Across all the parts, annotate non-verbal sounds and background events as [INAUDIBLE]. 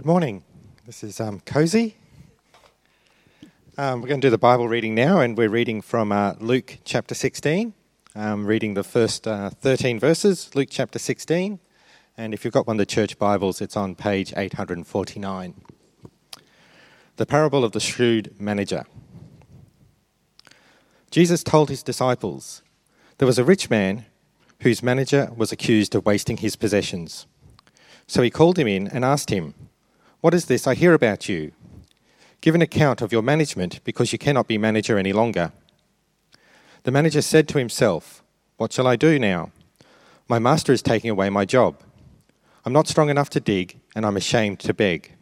Good morning. This is um, Cozy. Um, we're going to do the Bible reading now, and we're reading from uh, Luke chapter 16. Um, reading the first uh, 13 verses, Luke chapter 16. And if you've got one of the church Bibles, it's on page 849. The parable of the shrewd manager. Jesus told his disciples there was a rich man whose manager was accused of wasting his possessions. So he called him in and asked him, What is this I hear about you? Give an account of your management because you cannot be manager any longer. The manager said to himself, What shall I do now? My master is taking away my job. I'm not strong enough to dig, and I'm ashamed to beg.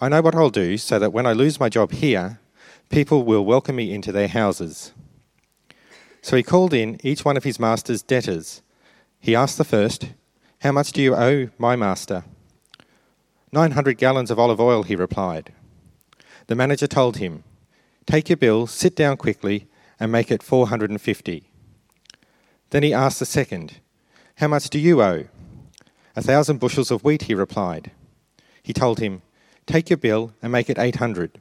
I know what I'll do so that when I lose my job here, people will welcome me into their houses. So he called in each one of his master's debtors. He asked the first, How much do you owe my master? Nine hundred gallons of olive oil, he replied. The manager told him, Take your bill, sit down quickly, and make it 450. Then he asked the second, How much do you owe? A thousand bushels of wheat, he replied. He told him, Take your bill and make it 800.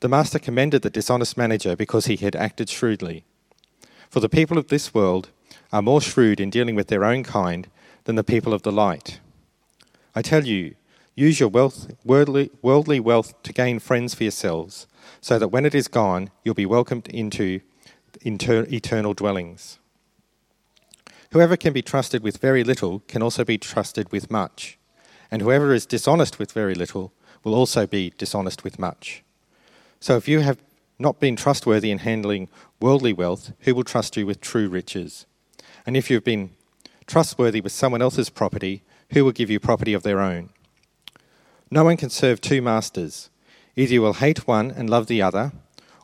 The master commended the dishonest manager because he had acted shrewdly. For the people of this world are more shrewd in dealing with their own kind than the people of the light. I tell you, use your wealth, worldly, worldly wealth to gain friends for yourselves, so that when it is gone, you'll be welcomed into inter- eternal dwellings. Whoever can be trusted with very little can also be trusted with much, and whoever is dishonest with very little will also be dishonest with much. So if you have not been trustworthy in handling worldly wealth, who will trust you with true riches? And if you've been trustworthy with someone else's property, who will give you property of their own? No one can serve two masters. Either you will hate one and love the other,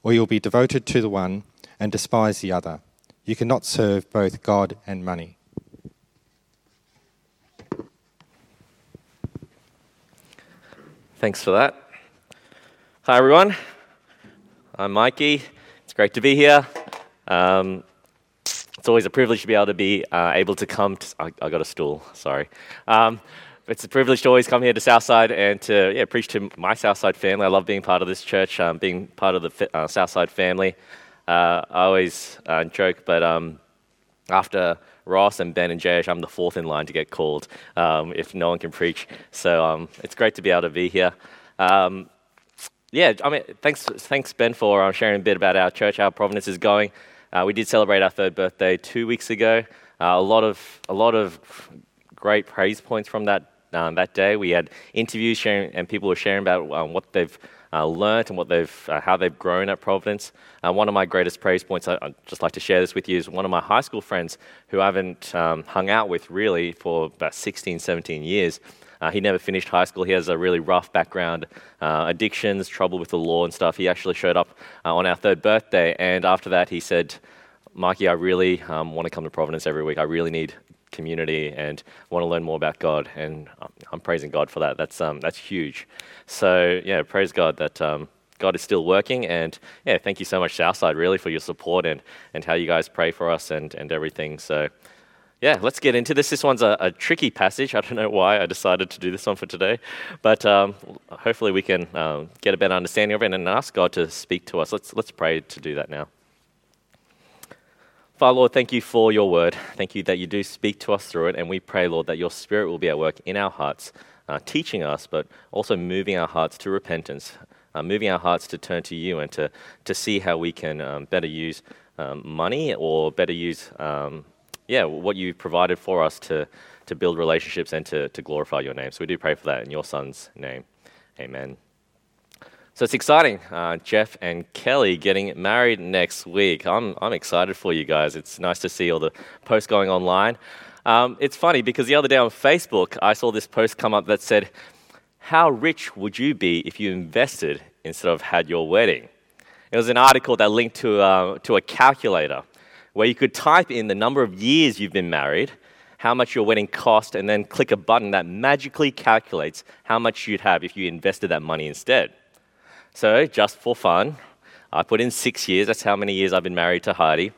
or you'll be devoted to the one and despise the other. You cannot serve both God and money. Thanks for that. Hi, everyone. I'm Mikey. It's great to be here. Um, it's always a privilege to be able to be uh, able to come. To, I, I, got a stool. Sorry. Um, it's a privilege to always come here to Southside and to yeah, preach to my Southside family. I love being part of this church, um, being part of the uh, Southside family. Uh, I always uh, joke, but um, after Ross and Ben and Jayesh, I'm the fourth in line to get called um, if no one can preach. So um, it's great to be able to be here. Um, yeah, I mean, thanks, thanks Ben for uh, sharing a bit about our church, how Providence is going. Uh, we did celebrate our third birthday two weeks ago. Uh, a lot of a lot of great praise points from that um, that day. We had interviews sharing, and people were sharing about um, what they've uh, learned and what they've, uh, how they've grown at Providence. Uh, one of my greatest praise points, I, would just like to share this with you, is one of my high school friends who I haven't um, hung out with really for about 16, 17 years. Uh, he never finished high school. He has a really rough background, uh, addictions, trouble with the law and stuff. He actually showed up uh, on our third birthday, and after that, he said, Mikey, I really um, want to come to Providence every week. I really need community and want to learn more about God. And I'm praising God for that. That's, um, that's huge. So, yeah, praise God that um, God is still working. And yeah, thank you so much, Southside, really, for your support and, and how you guys pray for us and, and everything. So, yeah, let's get into this. This one's a, a, tricky passage. I don't know why I decided to do this one for today, but um, hopefully we can um, get a better understanding of it and ask God to speak to us. Let's, let's pray to do that now. Father, Lord, thank you for your word. Thank you that you do speak to us through it. And we pray, Lord, that your spirit will be at work in our hearts, uh, teaching us, but also moving our hearts to repentance, uh, moving our hearts to turn to you and to, to see how we can um, better use um, money or better use, um, yeah, what you've provided for us to, to build relationships and to, to glorify your name. So we do pray for that in your son's name. Amen. So it's exciting. Uh, Jeff and Kelly getting married next week. I'm, I'm excited for you guys. It's nice to see all the posts going online. Um, it's funny because the other day on Facebook, I saw this post come up that said, How rich would you be if you invested instead of had your wedding? It was an article that linked to, uh, to a calculator where you could type in the number of years you've been married, how much your wedding cost, and then click a button that magically calculates how much you'd have if you invested that money instead. So, just for fun, I put in six years. That's how many years I've been married to Heidi.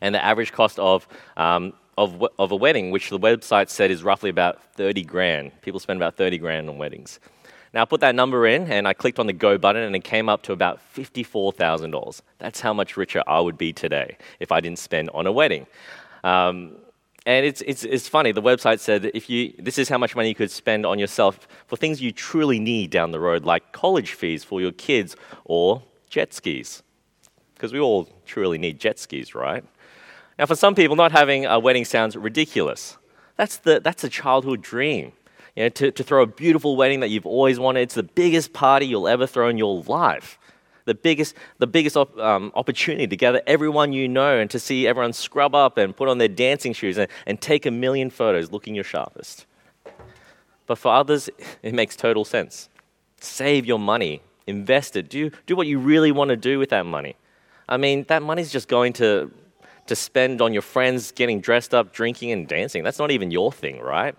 And the average cost of um, of, of a wedding, which the website said is roughly about 30 grand. People spend about 30 grand on weddings. Now, I put that number in and I clicked on the go button and it came up to about $54,000. That's how much richer I would be today if I didn't spend on a wedding. Um, and it's, it's, it's funny, the website said if you, this is how much money you could spend on yourself for things you truly need down the road, like college fees for your kids or jet skis. Because we all truly need jet skis, right? Now, for some people, not having a wedding sounds ridiculous. That's, the, that's a childhood dream. You know, to, to throw a beautiful wedding that you've always wanted. It's the biggest party you'll ever throw in your life the biggest, the biggest op, um, opportunity to gather everyone you know and to see everyone scrub up and put on their dancing shoes and, and take a million photos looking your sharpest. But for others, [LAUGHS] it makes total sense. Save your money, invest it, do, do what you really want to do with that money. I mean, that money's just going to, to spend on your friends getting dressed up, drinking, and dancing. That's not even your thing, right?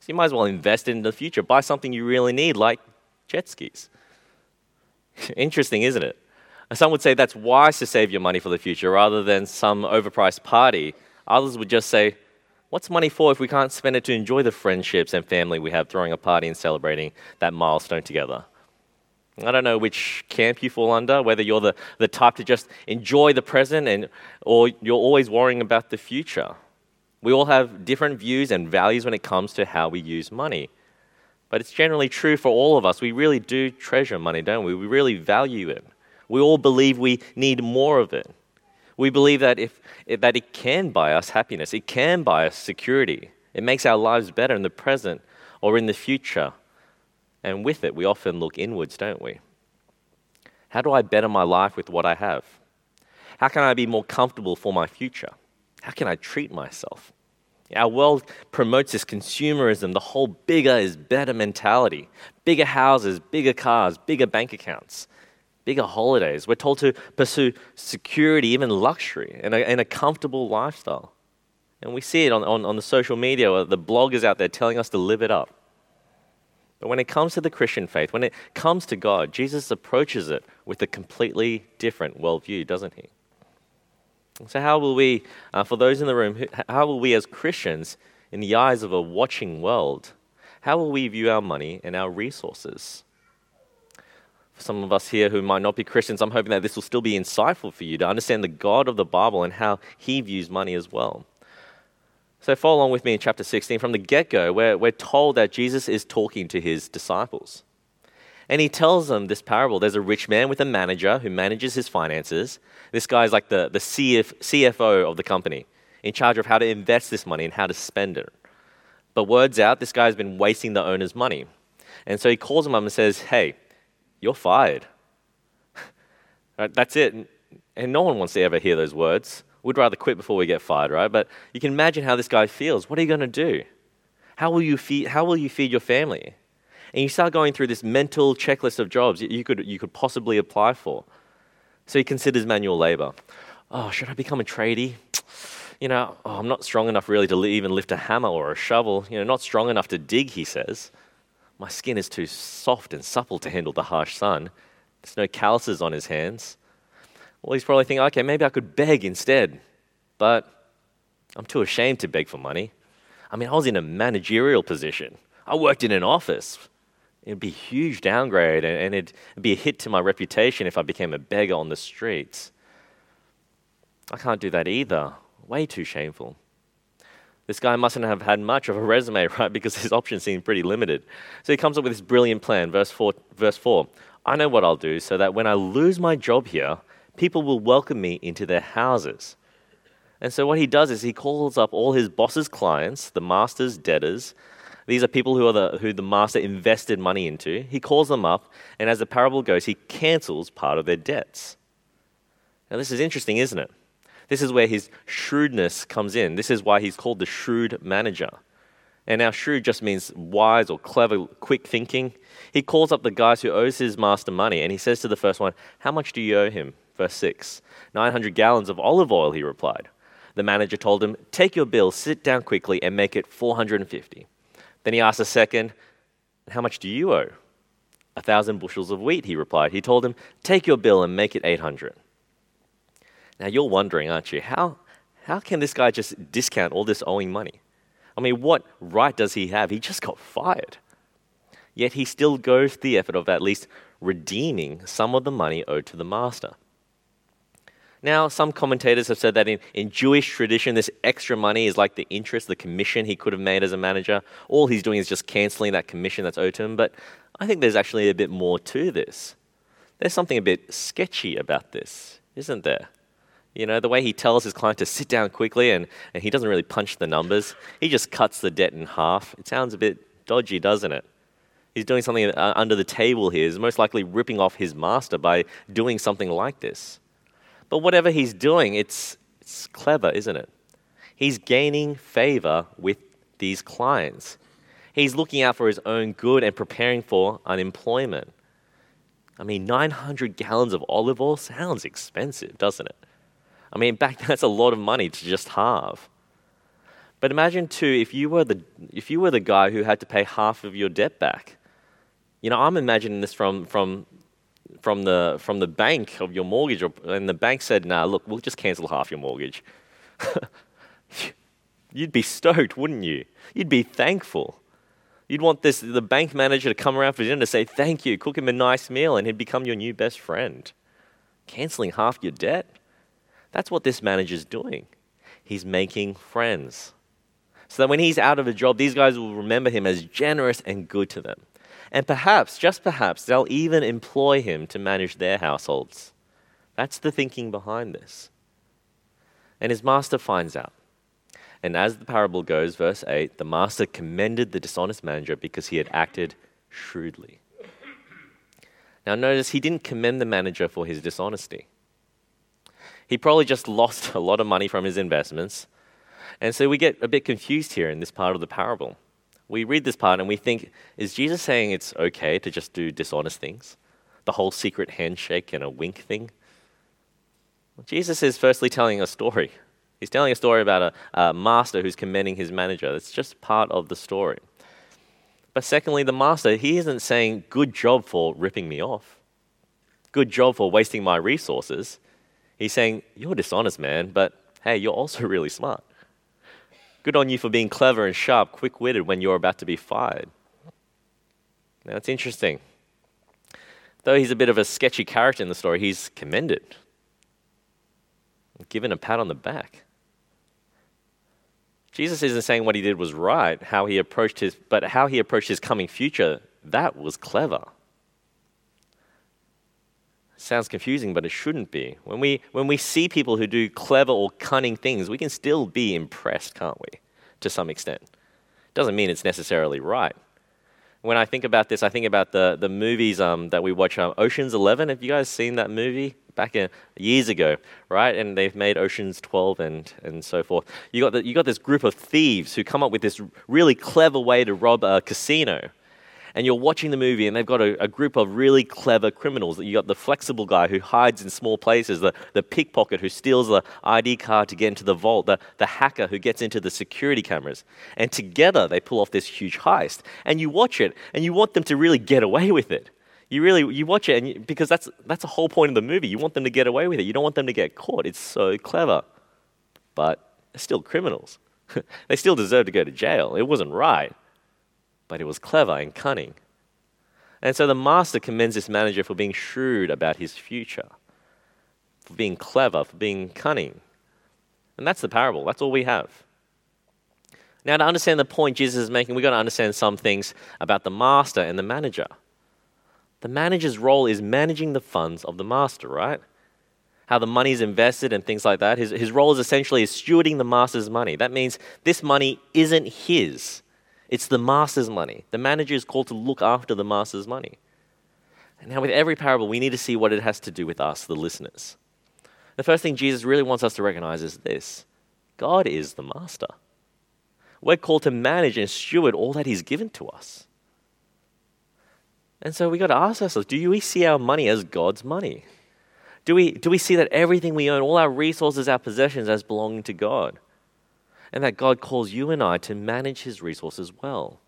So you might as well invest in the future. Buy something you really need, like jet skis. [LAUGHS] Interesting, isn't it? Some would say that's wise to save your money for the future rather than some overpriced party. Others would just say, What's money for if we can't spend it to enjoy the friendships and family we have throwing a party and celebrating that milestone together? I don't know which camp you fall under, whether you're the, the type to just enjoy the present and, or you're always worrying about the future. We all have different views and values when it comes to how we use money. But it's generally true for all of us. We really do treasure money, don't we? We really value it. We all believe we need more of it. We believe that, if, that it can buy us happiness, it can buy us security. It makes our lives better in the present or in the future. And with it, we often look inwards, don't we? How do I better my life with what I have? How can I be more comfortable for my future? How can I treat myself? Our world promotes this consumerism, the whole bigger is better mentality. Bigger houses, bigger cars, bigger bank accounts, bigger holidays. We're told to pursue security, even luxury, and a, and a comfortable lifestyle. And we see it on, on, on the social media, where the bloggers out there telling us to live it up. But when it comes to the Christian faith, when it comes to God, Jesus approaches it with a completely different worldview, doesn't he? So, how will we, uh, for those in the room, how will we as Christians, in the eyes of a watching world, how will we view our money and our resources? For some of us here who might not be Christians, I'm hoping that this will still be insightful for you to understand the God of the Bible and how he views money as well. So, follow along with me in chapter 16. From the get go, we're, we're told that Jesus is talking to his disciples. And he tells them this parable. There's a rich man with a manager who manages his finances. This guy is like the, the CF, CFO of the company, in charge of how to invest this money and how to spend it. But words out, this guy's been wasting the owner's money. And so he calls him up and says, Hey, you're fired. [LAUGHS] right, That's it. And no one wants to ever hear those words. We'd rather quit before we get fired, right? But you can imagine how this guy feels. What are you going to do? How will you feed, how will you feed your family? And you start going through this mental checklist of jobs you could, you could possibly apply for. So he considers manual labor. Oh, should I become a tradie? You know, oh, I'm not strong enough really to even lift a hammer or a shovel. You know, not strong enough to dig, he says. My skin is too soft and supple to handle the harsh sun. There's no calluses on his hands. Well, he's probably thinking, okay, maybe I could beg instead. But I'm too ashamed to beg for money. I mean, I was in a managerial position. I worked in an office. It'd be a huge downgrade, and it'd be a hit to my reputation if I became a beggar on the streets. I can't do that either. Way too shameful. This guy mustn't have had much of a resume, [LAUGHS] right? Because his options seem pretty limited. So he comes up with this brilliant plan. Verse 4, verse 4 I know what I'll do so that when I lose my job here, people will welcome me into their houses. And so what he does is he calls up all his boss's clients, the master's debtors, these are people who, are the, who the master invested money into. He calls them up, and as the parable goes, he cancels part of their debts. Now, this is interesting, isn't it? This is where his shrewdness comes in. This is why he's called the shrewd manager. And now, shrewd just means wise or clever, quick thinking. He calls up the guys who owes his master money, and he says to the first one, How much do you owe him? Verse 6. 900 gallons of olive oil, he replied. The manager told him, Take your bill, sit down quickly, and make it 450. Then he asked a second, How much do you owe? A thousand bushels of wheat, he replied. He told him, Take your bill and make it 800. Now you're wondering, aren't you? How, how can this guy just discount all this owing money? I mean, what right does he have? He just got fired. Yet he still goes the effort of at least redeeming some of the money owed to the master. Now, some commentators have said that in, in Jewish tradition, this extra money is like the interest, the commission he could have made as a manager. All he's doing is just cancelling that commission that's owed to him. But I think there's actually a bit more to this. There's something a bit sketchy about this, isn't there? You know, the way he tells his client to sit down quickly and, and he doesn't really punch the numbers, he just cuts the debt in half. It sounds a bit dodgy, doesn't it? He's doing something uh, under the table here. He's most likely ripping off his master by doing something like this. But whatever he's doing, it's, it's clever, isn't it? He's gaining favor with these clients. He's looking out for his own good and preparing for unemployment. I mean, 900 gallons of olive oil sounds expensive, doesn't it? I mean, back then, that's a lot of money to just halve. But imagine too, if you were the if you were the guy who had to pay half of your debt back. You know, I'm imagining this from from from the from the bank of your mortgage, and the bank said, "Nah, look, we'll just cancel half your mortgage." [LAUGHS] You'd be stoked, wouldn't you? You'd be thankful. You'd want this the bank manager to come around for dinner to say thank you, cook him a nice meal, and he'd become your new best friend. Canceling half your debt? That's what this manager's doing. He's making friends. So that when he's out of a job, these guys will remember him as generous and good to them. And perhaps, just perhaps, they'll even employ him to manage their households. That's the thinking behind this. And his master finds out. And as the parable goes, verse 8, the master commended the dishonest manager because he had acted shrewdly. Now, notice he didn't commend the manager for his dishonesty. He probably just lost [LAUGHS] a lot of money from his investments. And so we get a bit confused here in this part of the parable we read this part and we think, is Jesus saying it's okay to just do dishonest things? The whole secret handshake and a wink thing? Well, Jesus is firstly telling a story. He's telling a story about a, a master who's commending his manager. That's just part of the story. But secondly, the master, he isn't saying, good job for ripping me off. Good job for wasting my resources. He's saying, you're dishonest, man, but hey, you're also [LAUGHS] really smart. Good on you for being clever and sharp, quick witted when you're about to be fired. Now, it's interesting. Though he's a bit of a sketchy character in the story, he's commended, given a pat on the back. Jesus isn't saying what he did was right, how he approached his, but how he approached his coming future, that was clever. Sounds confusing, but it shouldn't be. When we, when we see people who do clever or cunning things, we can still be impressed, can't we? To some extent. Doesn't mean it's necessarily right. When I think about this, I think about the, the movies um, that we watch. Um, Ocean's 11, have you guys seen that movie? Back in, years ago, right? And they've made Ocean's 12 and, and so forth. You got, you got this group of thieves who come up with this really clever way to rob a casino and you're watching the movie and they've got a, a, group of really clever criminals. You've got the flexible guy who hides in small places, the, the pickpocket who steals the ID card to get into the vault, the, the hacker who gets into the security cameras. And together they pull off this huge heist. And you watch it and you want them to really get away with it. You really you watch it and you, because that's that's the whole point of the movie. You want them to get away with it. You don't want them to get caught. It's so clever. But they're still criminals. [LAUGHS] they still deserve to go to jail. It wasn't right but it was clever and cunning. And so the master commends this manager for being shrewd about his future, for being clever, for being cunning. And that's the parable. That's all we have. Now, to understand the point Jesus is making, we've got to understand some things about the master and the manager. The manager's role is managing the funds of the master, right? How the money is invested and things like that. His, his role is essentially is stewarding the master's money. That means this money isn't his. It's the master's money. The manager is called to look after the master's money. And now, with every parable, we need to see what it has to do with us, the listeners. The first thing Jesus really wants us to recognize is this God is the master. We're called to manage and steward all that He's given to us. And so we got to ask ourselves do we see our money as God's money? Do we, do we see that everything we own, all our resources, our possessions, as belonging to God? And that God calls you and I to manage his resources well.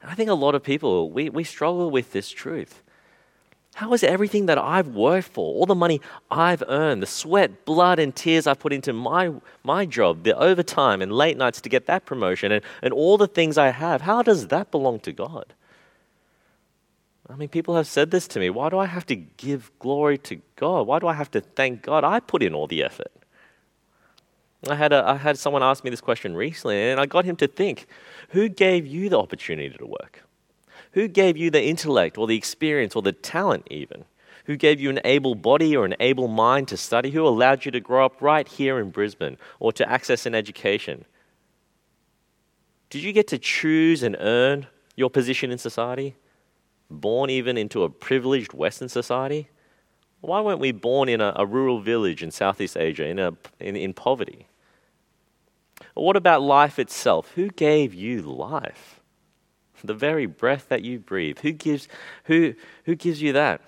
And I think a lot of people, we, we struggle with this truth. How is everything that I've worked for, all the money I've earned, the sweat, blood, and tears I've put into my, my job, the overtime and late nights to get that promotion, and, and all the things I have, how does that belong to God? I mean, people have said this to me. Why do I have to give glory to God? Why do I have to thank God? I put in all the effort. I had, a, I had someone ask me this question recently, and I got him to think who gave you the opportunity to work? Who gave you the intellect or the experience or the talent, even? Who gave you an able body or an able mind to study? Who allowed you to grow up right here in Brisbane or to access an education? Did you get to choose and earn your position in society? Born even into a privileged Western society? Why weren't we born in a, a rural village in Southeast Asia in, a, in, in poverty? What about life itself? Who gave you life? the very breath that you breathe. Who gives, who, who gives you that?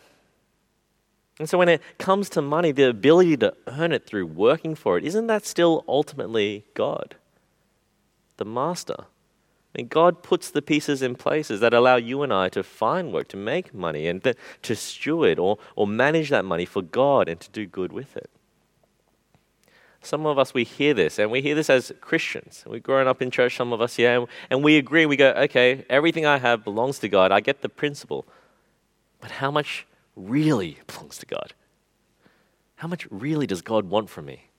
And so when it comes to money, the ability to earn it through working for it, isn't that still ultimately God? The master. Mean, God puts the pieces in places that allow you and I to find work, to make money, and to steward or, or manage that money for God and to do good with it. Some of us, we hear this, and we hear this as Christians. We've grown up in church, some of us, yeah, and we agree. We go, okay, everything I have belongs to God. I get the principle. But how much really belongs to God? How much really does God want from me?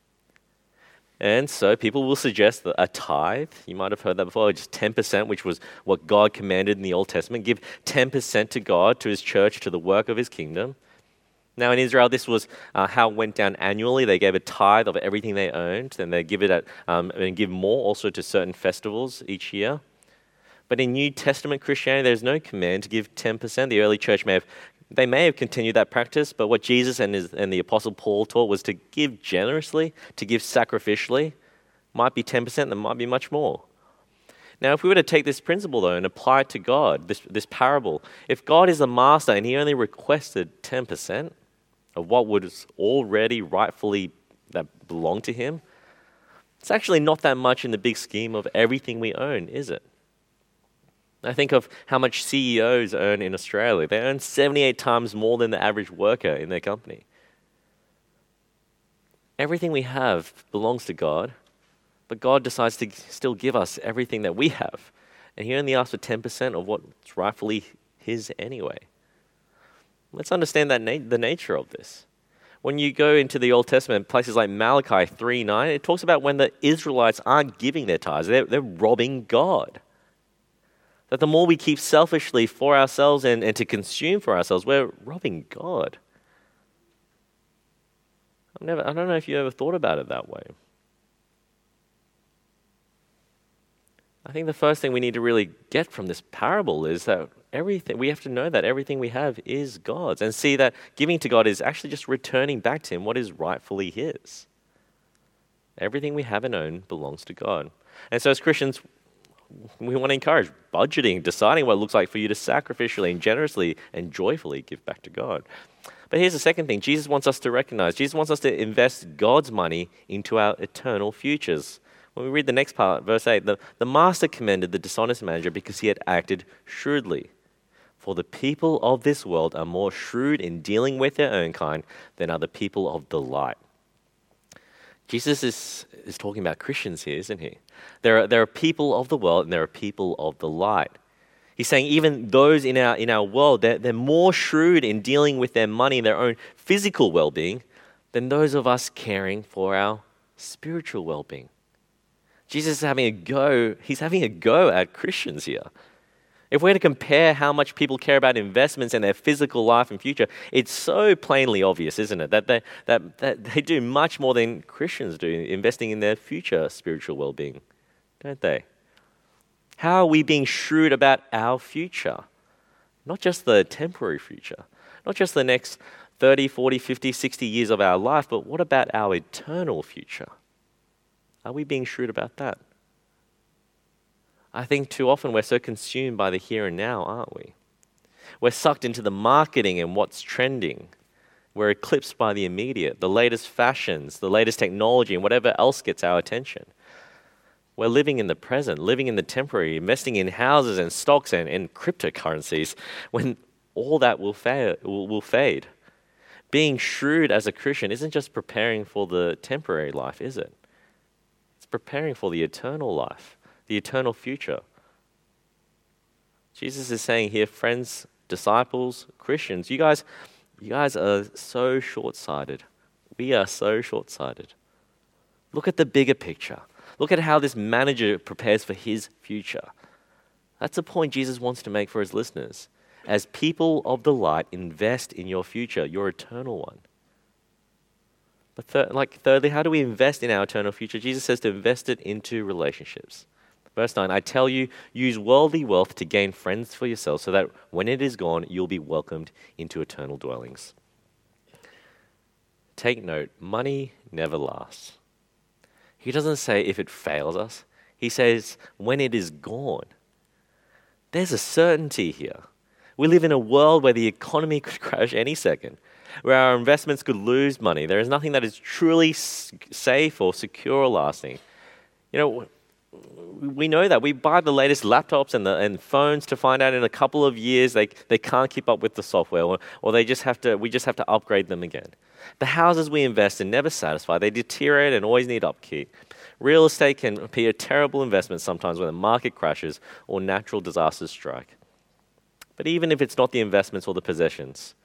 And so people will suggest that a tithe, you might have heard that before, just 10%, which was what God commanded in the Old Testament. Give 10% to God, to his church, to the work of his kingdom. Now, in Israel, this was uh, how it went down annually. They gave a tithe of everything they owned, and they give it at, um, and give more also to certain festivals each year. But in New Testament Christianity, there's no command to give 10%. The early church may have, they may have continued that practice, but what Jesus and, his, and the Apostle Paul taught was to give generously, to give sacrificially. Might be 10%, there might be much more. Now, if we were to take this principle, though, and apply it to God, this, this parable, if God is the master and he only requested 10%, of what was already rightfully that belonged to him, it's actually not that much in the big scheme of everything we own, is it? I think of how much CEOs earn in Australia. They earn 78 times more than the average worker in their company. Everything we have belongs to God, but God decides to still give us everything that we have. And He only asks for 10% of what's rightfully His anyway. Let's understand that na- the nature of this. When you go into the Old Testament, places like Malachi 3 9, it talks about when the Israelites aren't giving their tithes, they're, they're robbing God. That the more we keep selfishly for ourselves and, and to consume for ourselves, we're robbing God. I've never, I don't know if you ever thought about it that way. I think the first thing we need to really get from this parable is that everything we have to know that everything we have is God's and see that giving to God is actually just returning back to him what is rightfully his. Everything we have and own belongs to God. And so as Christians we want to encourage budgeting, deciding what it looks like for you to sacrificially and generously and joyfully give back to God. But here's the second thing Jesus wants us to recognize Jesus wants us to invest God's money into our eternal futures. When we read the next part, verse 8, the, the master commended the dishonest manager because he had acted shrewdly. For the people of this world are more shrewd in dealing with their own kind than are the people of the light. Jesus is, is talking about Christians here, isn't he? There are, there are people of the world and there are people of the light. He's saying even those in our, in our world, they're, they're more shrewd in dealing with their money and their own physical well being than those of us caring for our spiritual well being. Jesus is having a go, he's having a go at Christians here. If we're to compare how much people care about investments in their physical life and future, it's so plainly obvious, isn't it? That they, that, that they do much more than Christians do, investing in their future spiritual well being, don't they? How are we being shrewd about our future? Not just the temporary future, not just the next 30, 40, 50, 60 years of our life, but what about our eternal future? Are we being shrewd about that? I think too often we're so consumed by the here and now, aren't we? We're sucked into the marketing and what's trending. We're eclipsed by the immediate, the latest fashions, the latest technology, and whatever else gets our attention. We're living in the present, living in the temporary, investing in houses and stocks and, and cryptocurrencies [LAUGHS] when all that will, fa- will, will fade. Being shrewd as a Christian isn't just preparing for the temporary life, is it? It's preparing for the eternal life, the eternal future. Jesus is saying here, friends, disciples, Christians, you guys, you guys are so short sighted. We are so short sighted. Look at the bigger picture. Look at how this manager prepares for his future. That's a point Jesus wants to make for his listeners. As people of the light, invest in your future, your eternal one. But like thirdly, how do we invest in our eternal future? Jesus says to invest it into relationships. Verse 9, I tell you, use worldly wealth to gain friends for yourselves, so that when it is gone, you'll be welcomed into eternal dwellings. Take note, money never lasts. He doesn't say if it fails us, he says when it is gone. There's a certainty here. We live in a world where the economy [LAUGHS] could crash any second, where our investments could lose money. There is nothing that is truly safe or secure or lasting. You know, we know that. We buy the latest laptops and, the, and phones to find out in a couple of years they, they can't keep up with the software or, or they just have to, we just have to upgrade them again. The houses we invest in never satisfy. They deteriorate and always need upkeep. Real estate can be a terrible investment sometimes when the market crashes or natural disasters strike. But even if it's not the investments or the possessions,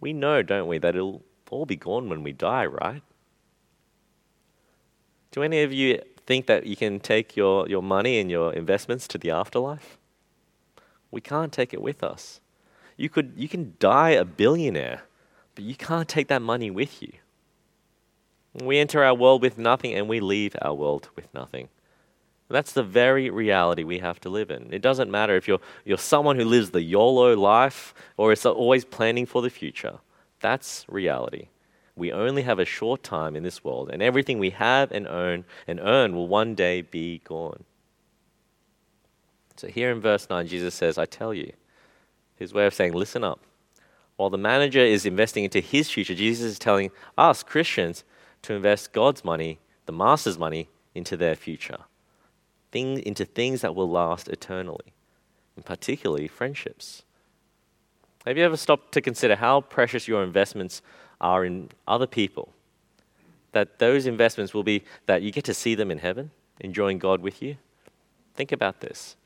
we know, don't we, that it'll all be gone when we die, right? Do any of you think that you can take your, your money and your investments to the afterlife? We can't take it with us. You, could, you can die a billionaire, but you can't take that money with you. We enter our world with nothing and we leave our world with nothing. That's the very reality we have to live in. It doesn't matter if you're, you're someone who lives the YOLO life or is always planning for the future. That's reality. We only have a short time in this world, and everything we have and own and earn will one day be gone. So here in verse 9, Jesus says, I tell you, his way of saying, listen up. While the manager is investing into his future, Jesus is telling us, Christians, to invest God's money, the master's money, into their future, thing, into things that will last eternally, and particularly friendships. Have you ever stopped to consider how precious your investments are in other people. That those investments will be that you get to see them in heaven, enjoying God with you. Think about this.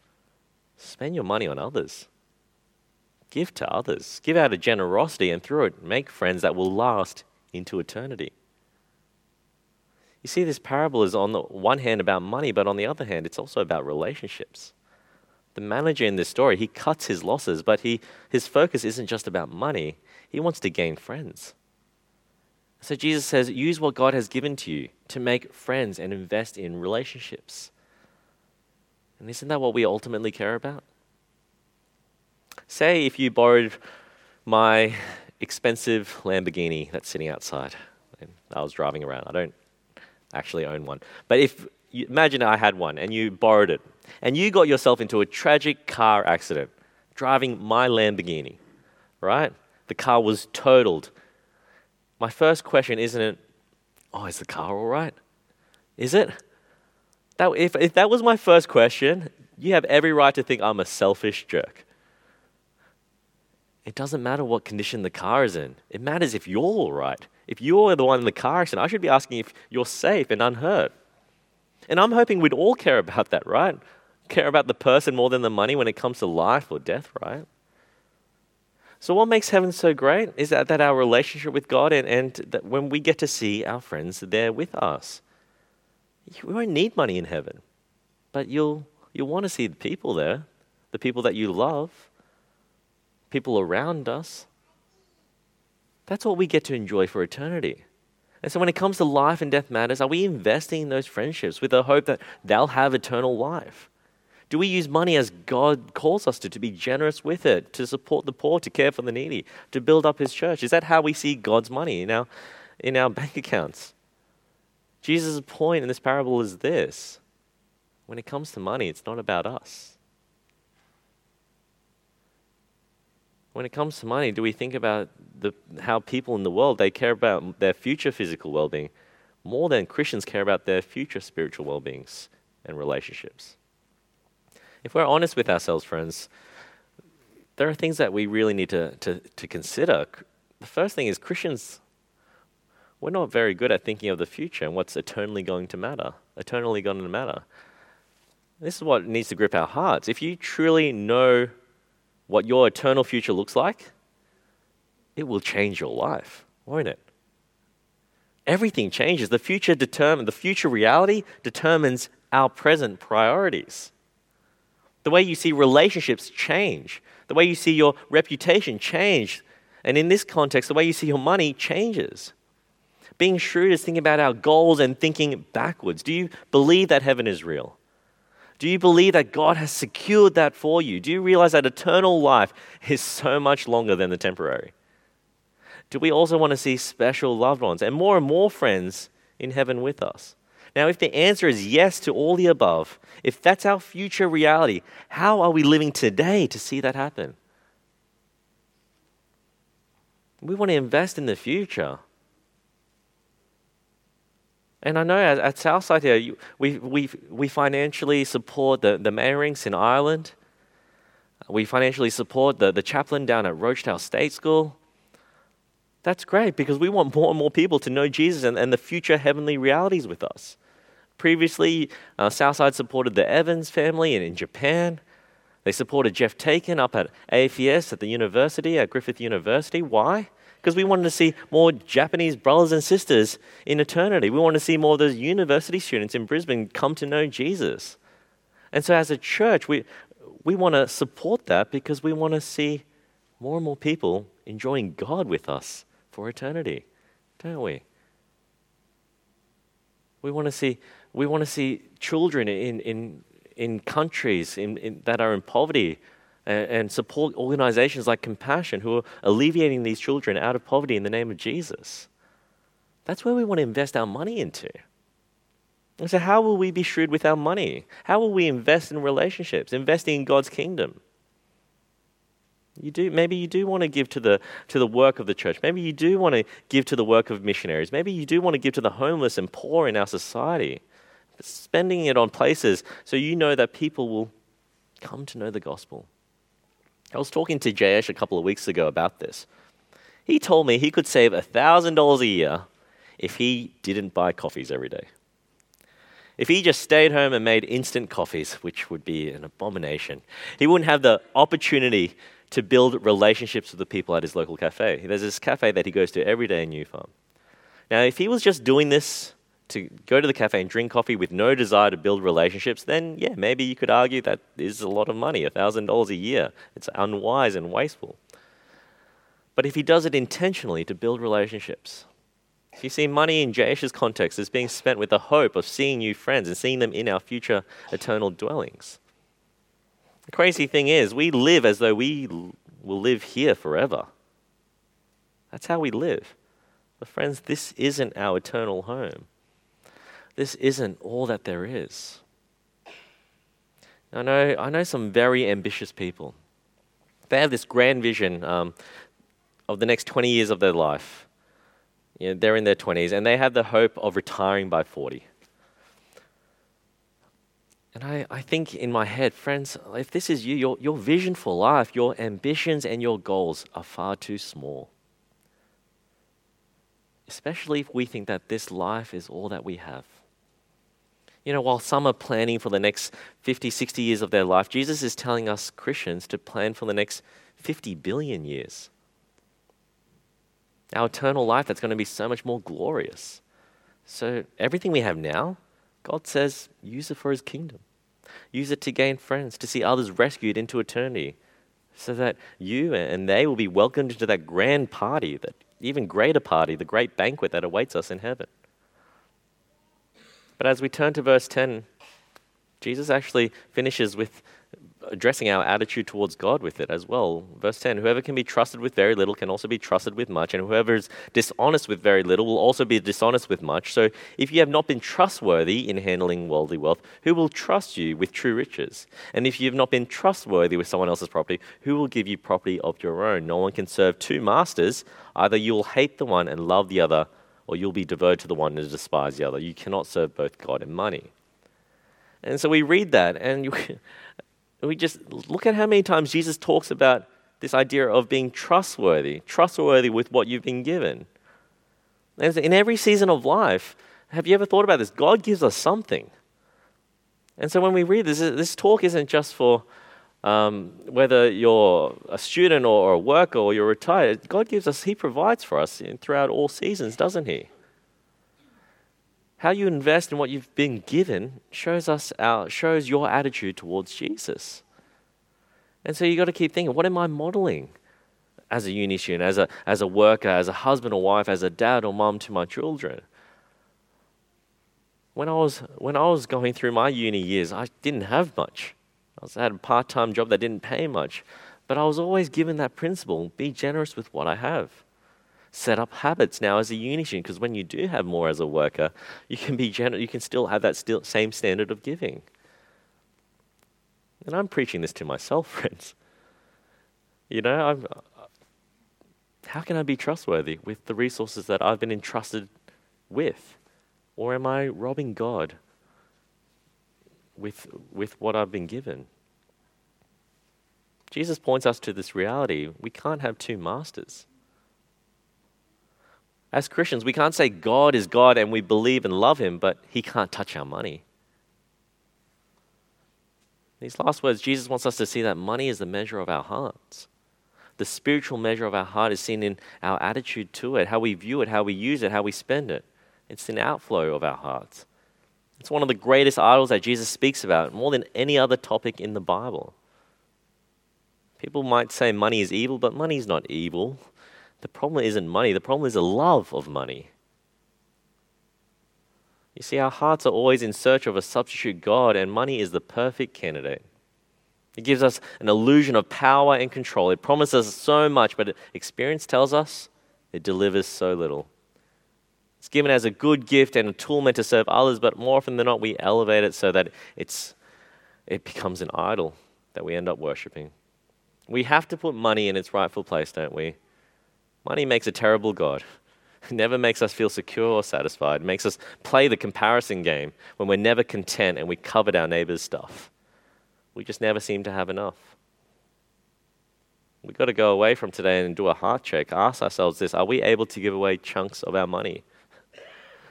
Spend your money on others. Give to others. Give out of generosity, and through it, make friends that will last into eternity. You see, this parable is on the one hand about money, but on the other hand, it's also about relationships. The manager in this story, he cuts his losses, but he, his focus isn't just about money, he wants to gain friends. So Jesus says, use what God has given to you to make friends and invest in relationships. And isn't that what we ultimately care about? Say if you borrowed my expensive Lamborghini that's sitting outside, and I was driving around. I don't actually own one. But if you, imagine I had one and you borrowed it, and you got yourself into a tragic car accident driving my Lamborghini, right? The car was totaled my first question isn't, oh, is the car all right? Is it? That, if, if that was my first question, you have every right to think I'm a selfish jerk. It doesn't matter what condition the car is in. It matters if you're all right. If you're the one in the car accident, I should be asking if you're safe and unhurt. And I'm hoping we'd all care about that, right? Care about the person more than the money when it comes to life or death, right? So, what makes heaven so great is that, that our relationship with God and, and that when we get to see our friends there with us. We won't need money in heaven, but you'll, you'll want to see the people there, the people that you love, people around us. That's what we get to enjoy for eternity. And so, when it comes to life and death matters, are we investing in those friendships with the hope that they'll have eternal life? Do we use money as God calls us to, to be generous with it, to support the poor, to care for the needy, to build up His church? Is that how we see God's money in our, in our [LAUGHS] bank accounts? Jesus' point in this parable is this when it comes to money, it's not about us. When it comes to money, do we think about the, how people in the world they care about their future physical well-being more than Christians care about their future spiritual well-beings and relationships? If we're honest with ourselves, friends, there are things that we really need to, to, to consider. The first thing is Christians, we're not very good at thinking of the future and what's eternally going to matter, eternally going to matter. This is what needs to grip our hearts. If you truly know what your eternal future looks like, it will change your life, won't it? Everything changes. The future determine the future reality determines our present priorities. The way you see relationships change. The way you see your reputation change. And in this context, the way you see your money changes. Being shrewd is thinking about our goals and thinking backwards. Do you believe that heaven is real? Do you believe that God has secured that for you? Do you realize that eternal life is so much longer than the temporary? Do we also want to see special loved ones and more and more friends in heaven with us? Now, if the answer is yes to all the above, if that's our future reality, how are we living today to see that happen? We want to invest in the future. And I know at, Southside here, we, we, we financially support the, the Mayerings in Ireland. We financially support the, the chaplain down at Rochedale State School. That's great because we want more and more people to know Jesus and, and the future heavenly realities with us. Previously, uh, Southside supported the Evans family in, in Japan. They supported Jeff Taken up at AFES at the university, at Griffith University. Why? Because we wanted to see more Japanese brothers and sisters in eternity. We wanted to see more of those university students in Brisbane come to know Jesus. And so, as a church, we, we want to support that because we want to see more and more people enjoying God with us for eternity, don't we? We want to see we want to see children in, in, in countries in, in, that are in poverty and, and support organizations like Compassion who are alleviating these children out of poverty in the name of Jesus. That's where we want to invest our money into. And so, how will we be shrewd with our money? How will we invest in relationships, investing in God's kingdom? You do maybe you do want to give to the to the work of the church. Maybe you do want to give to the work of missionaries. Maybe you do want to give to the homeless and poor in our society spending it on places so you know that people will come to know the gospel. I was talking to Jayesh a couple of weeks ago about this. He told me he could save $1,000 a year if he didn't buy coffees every day. If he just stayed home and made instant coffees, which would be an abomination, he wouldn't have the opportunity to build relationships with the people at his local cafe. There's this cafe that he goes to every day in New Farm. Now, if he was just doing this to go to the cafe and drink coffee with no desire to build relationships, then yeah, maybe you could argue that is a lot of money, $1,000 a year. It's unwise and wasteful. But if he does it intentionally to build relationships, if you see money in Jayesh's context is being spent with the hope of seeing new friends and seeing them in our future eternal dwellings. The crazy thing is, we live as though we will live here forever. That's how we live. But, friends, this isn't our eternal home this isn't all that there is. I know, I know some very ambitious people. They have this grand vision um, of the next 20 years of their life. You know, they're in their 20s and they have the hope of retiring by 40. And I, I think in my head, friends, if this is you, your, your vision for life, your ambitions and your goals are far too small. Especially if we think that this life is all that we have. You know, while some are planning for the next 50, 60 years of their life, Jesus is telling us Christians to plan for the next 50 billion years. Our eternal life that's going to be so much more glorious. So, everything we have now, God says, use it for His kingdom. Use it to gain friends, to see others rescued into eternity, so that you and they will be welcomed into that grand party, that even greater party, the great banquet that awaits us in heaven. But as we turn to verse 10, Jesus actually finishes with addressing our attitude towards God with it as well. Verse 10 Whoever can be trusted with very little can also be trusted with much, and whoever is dishonest with very little will also be dishonest with much. So if you have not been trustworthy in handling worldly wealth, who will trust you with true riches? And if you have not been trustworthy with someone else's property, who will give you property of your own? No one can serve two masters. Either you will hate the one and love the other or you'll be devoted to the one and despise the other. You cannot serve both God and money. And so we read that, and [LAUGHS] we just look at how many times Jesus talks about this idea of being trustworthy, trustworthy with what you've been given. And in every season of life, have you ever thought about this? God gives us something. And so when we read this, this talk isn't just for um, whether you're a student or, a worker or you're retired. God gives us, He provides for us throughout all seasons, doesn't He? How you invest in what you've been given shows us our, shows your attitude towards Jesus. And so you've got to keep thinking, what am I modeling as a uni student, as a, as a worker, as a husband or wife, as a dad or mom to my children? When I was, when I was going through my uni years, I didn't have much. I, had a part time job that didn't pay much. But I was always given that principle be generous with what I have. Set up habits now as a uni student, because when you do have more as a worker, you can be generous, you can still have that still, same standard of giving. And I'm preaching this to myself, [LAUGHS] friends. You know, I'm, how can I be trustworthy with the resources that I've been entrusted with? Or am I robbing God with, with what I've been given? Jesus points us to this reality. We can't have two masters. As Christians, we can't say God is God and we believe and love Him, but He can't touch our money. These last words, Jesus wants us to see that money is the measure of our hearts. The spiritual measure of our heart is seen in our attitude to it, how we view it, how we use it, how we spend it. It's an outflow of our hearts. It's one of the greatest idols that Jesus speaks about, more than any other topic in the Bible. People might say money is evil, but money is not evil. The problem isn't money, the problem is a love of money. You see, our hearts are always in search of a substitute God, and money is the perfect candidate. It gives us an illusion of power and control. It promises so much, but experience tells us it delivers so little. It's given as a good gift and a tool meant to serve others, but more often than not, we elevate it so that it's, it becomes an idol that we end up worshipping. We have to put money in its rightful place, don't we? Money makes a terrible God. It [LAUGHS] never makes us feel secure or satisfied. It makes us play the comparison game when we're never content and we covet our neighbor's stuff. We just never seem to have enough. We've got to go away from today and do a heart check. Ask ourselves this Are we able to give away chunks of our money?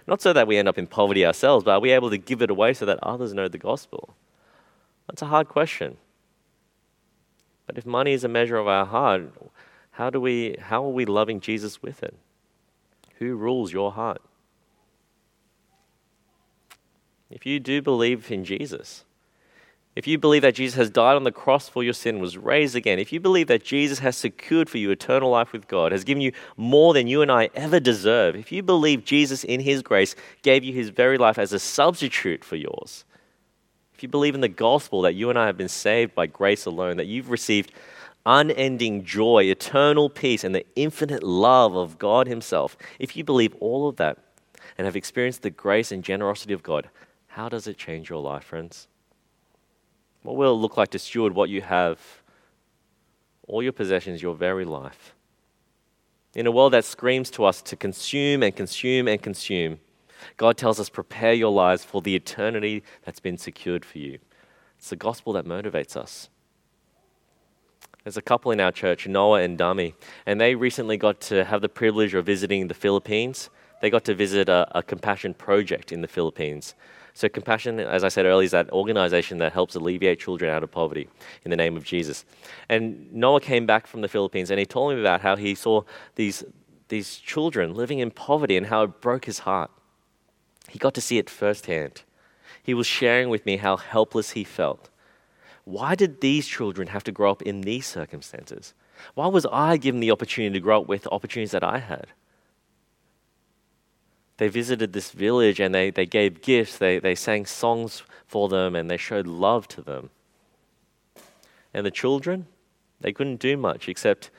Not so that we end up in poverty ourselves, but are we able to give it away so that others know the gospel? That's a hard question. But if money is a measure of our heart, how, do we, how are we loving Jesus with it? Who rules your heart? If you do believe in Jesus, if you believe that Jesus has died on the cross for your sin, was raised again, if you believe that Jesus has secured for you eternal life with God, has given you more than you and I ever deserve, if you believe Jesus in his grace gave you his very life as a substitute for yours, if you believe in the gospel that you and I have been saved by grace alone, that you've received unending joy, eternal peace, and the infinite love of God Himself, if you believe all of that and have experienced the grace and generosity of God, how does it change your life, friends? What will it look like to steward what you have, all your possessions, your very life? In a world that screams to us to consume and consume and consume, God tells us, prepare your lives for the eternity that's been secured for you. It's the gospel that motivates us. There's a couple in our church, Noah and Dami, and they recently got to have the privilege of visiting the Philippines. They got to visit a, a compassion project in the Philippines. So, Compassion, as I said earlier, is that organization that helps alleviate children out of poverty in the name of Jesus. And Noah came back from the Philippines and he told me about how he saw these, these children living in poverty and how it broke his heart. He got to see it firsthand. He was sharing with me how helpless he felt. Why did these children have to grow up in these circumstances? Why was I given the opportunity to grow up with opportunities that I had? They visited this village and they, they gave gifts, they, they sang songs for them, and they showed love to them. And the children, they couldn't do much except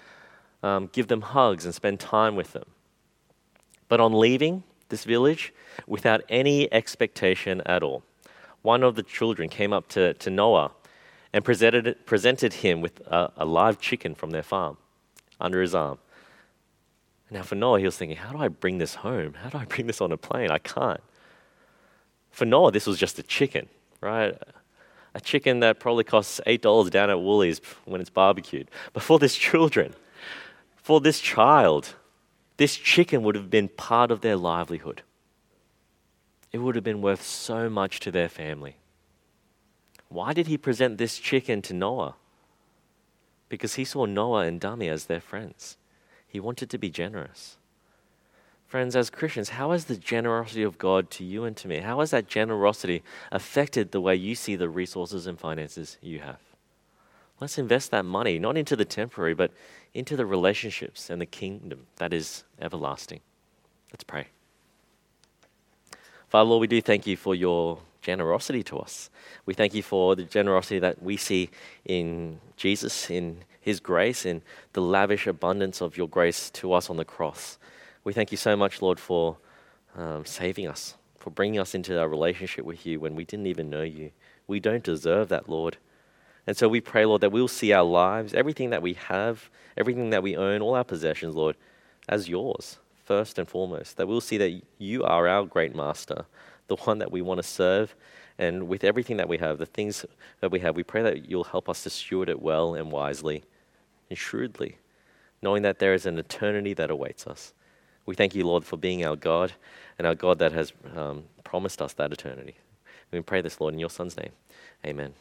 um, give them hugs and spend time with them. But on leaving this village, without any expectation at all, one of the children came up to, to Noah and presented, presented him with a, a live chicken from their farm under his arm. Now, for Noah, he was thinking, how do I bring this home? How do I bring this on a plane? I can't. For Noah, this was just a chicken, right? a chicken that probably costs $8 down at Woolies when it's barbecued. But for this children, for this child, this chicken would have been part of their livelihood. It would have been worth so much to their family. Why did he present this chicken to Noah? Because he saw Noah and Dami as their friends. He wanted to be generous. Friends, as Christians, how has the generosity of God to you and to me, how has that generosity affected the way you see the resources and finances you have? Let's invest that money not into the temporary, but into the relationships and the kingdom that is everlasting. Let's pray. Father, Lord, we do thank you for your generosity to us. We thank you for the generosity that we see in Jesus, in his grace, in the lavish abundance of your grace to us on the cross. We thank you so much, Lord, for um, saving us, for bringing us into our relationship with you when we didn't even know you. We don't deserve that, Lord. And so we pray, Lord, that we'll see our lives, everything that we have, everything that we own, all our possessions, Lord, as yours, first and foremost. That we'll see that you are our great master, the one that we want to serve. And with everything that we have, the things that we have, we pray that you'll help us to steward it well and wisely and shrewdly, knowing that there is an eternity that awaits us. We thank you, Lord, for being our God and our God that has um, promised us that eternity. We pray this, Lord, in your Son's name. Amen.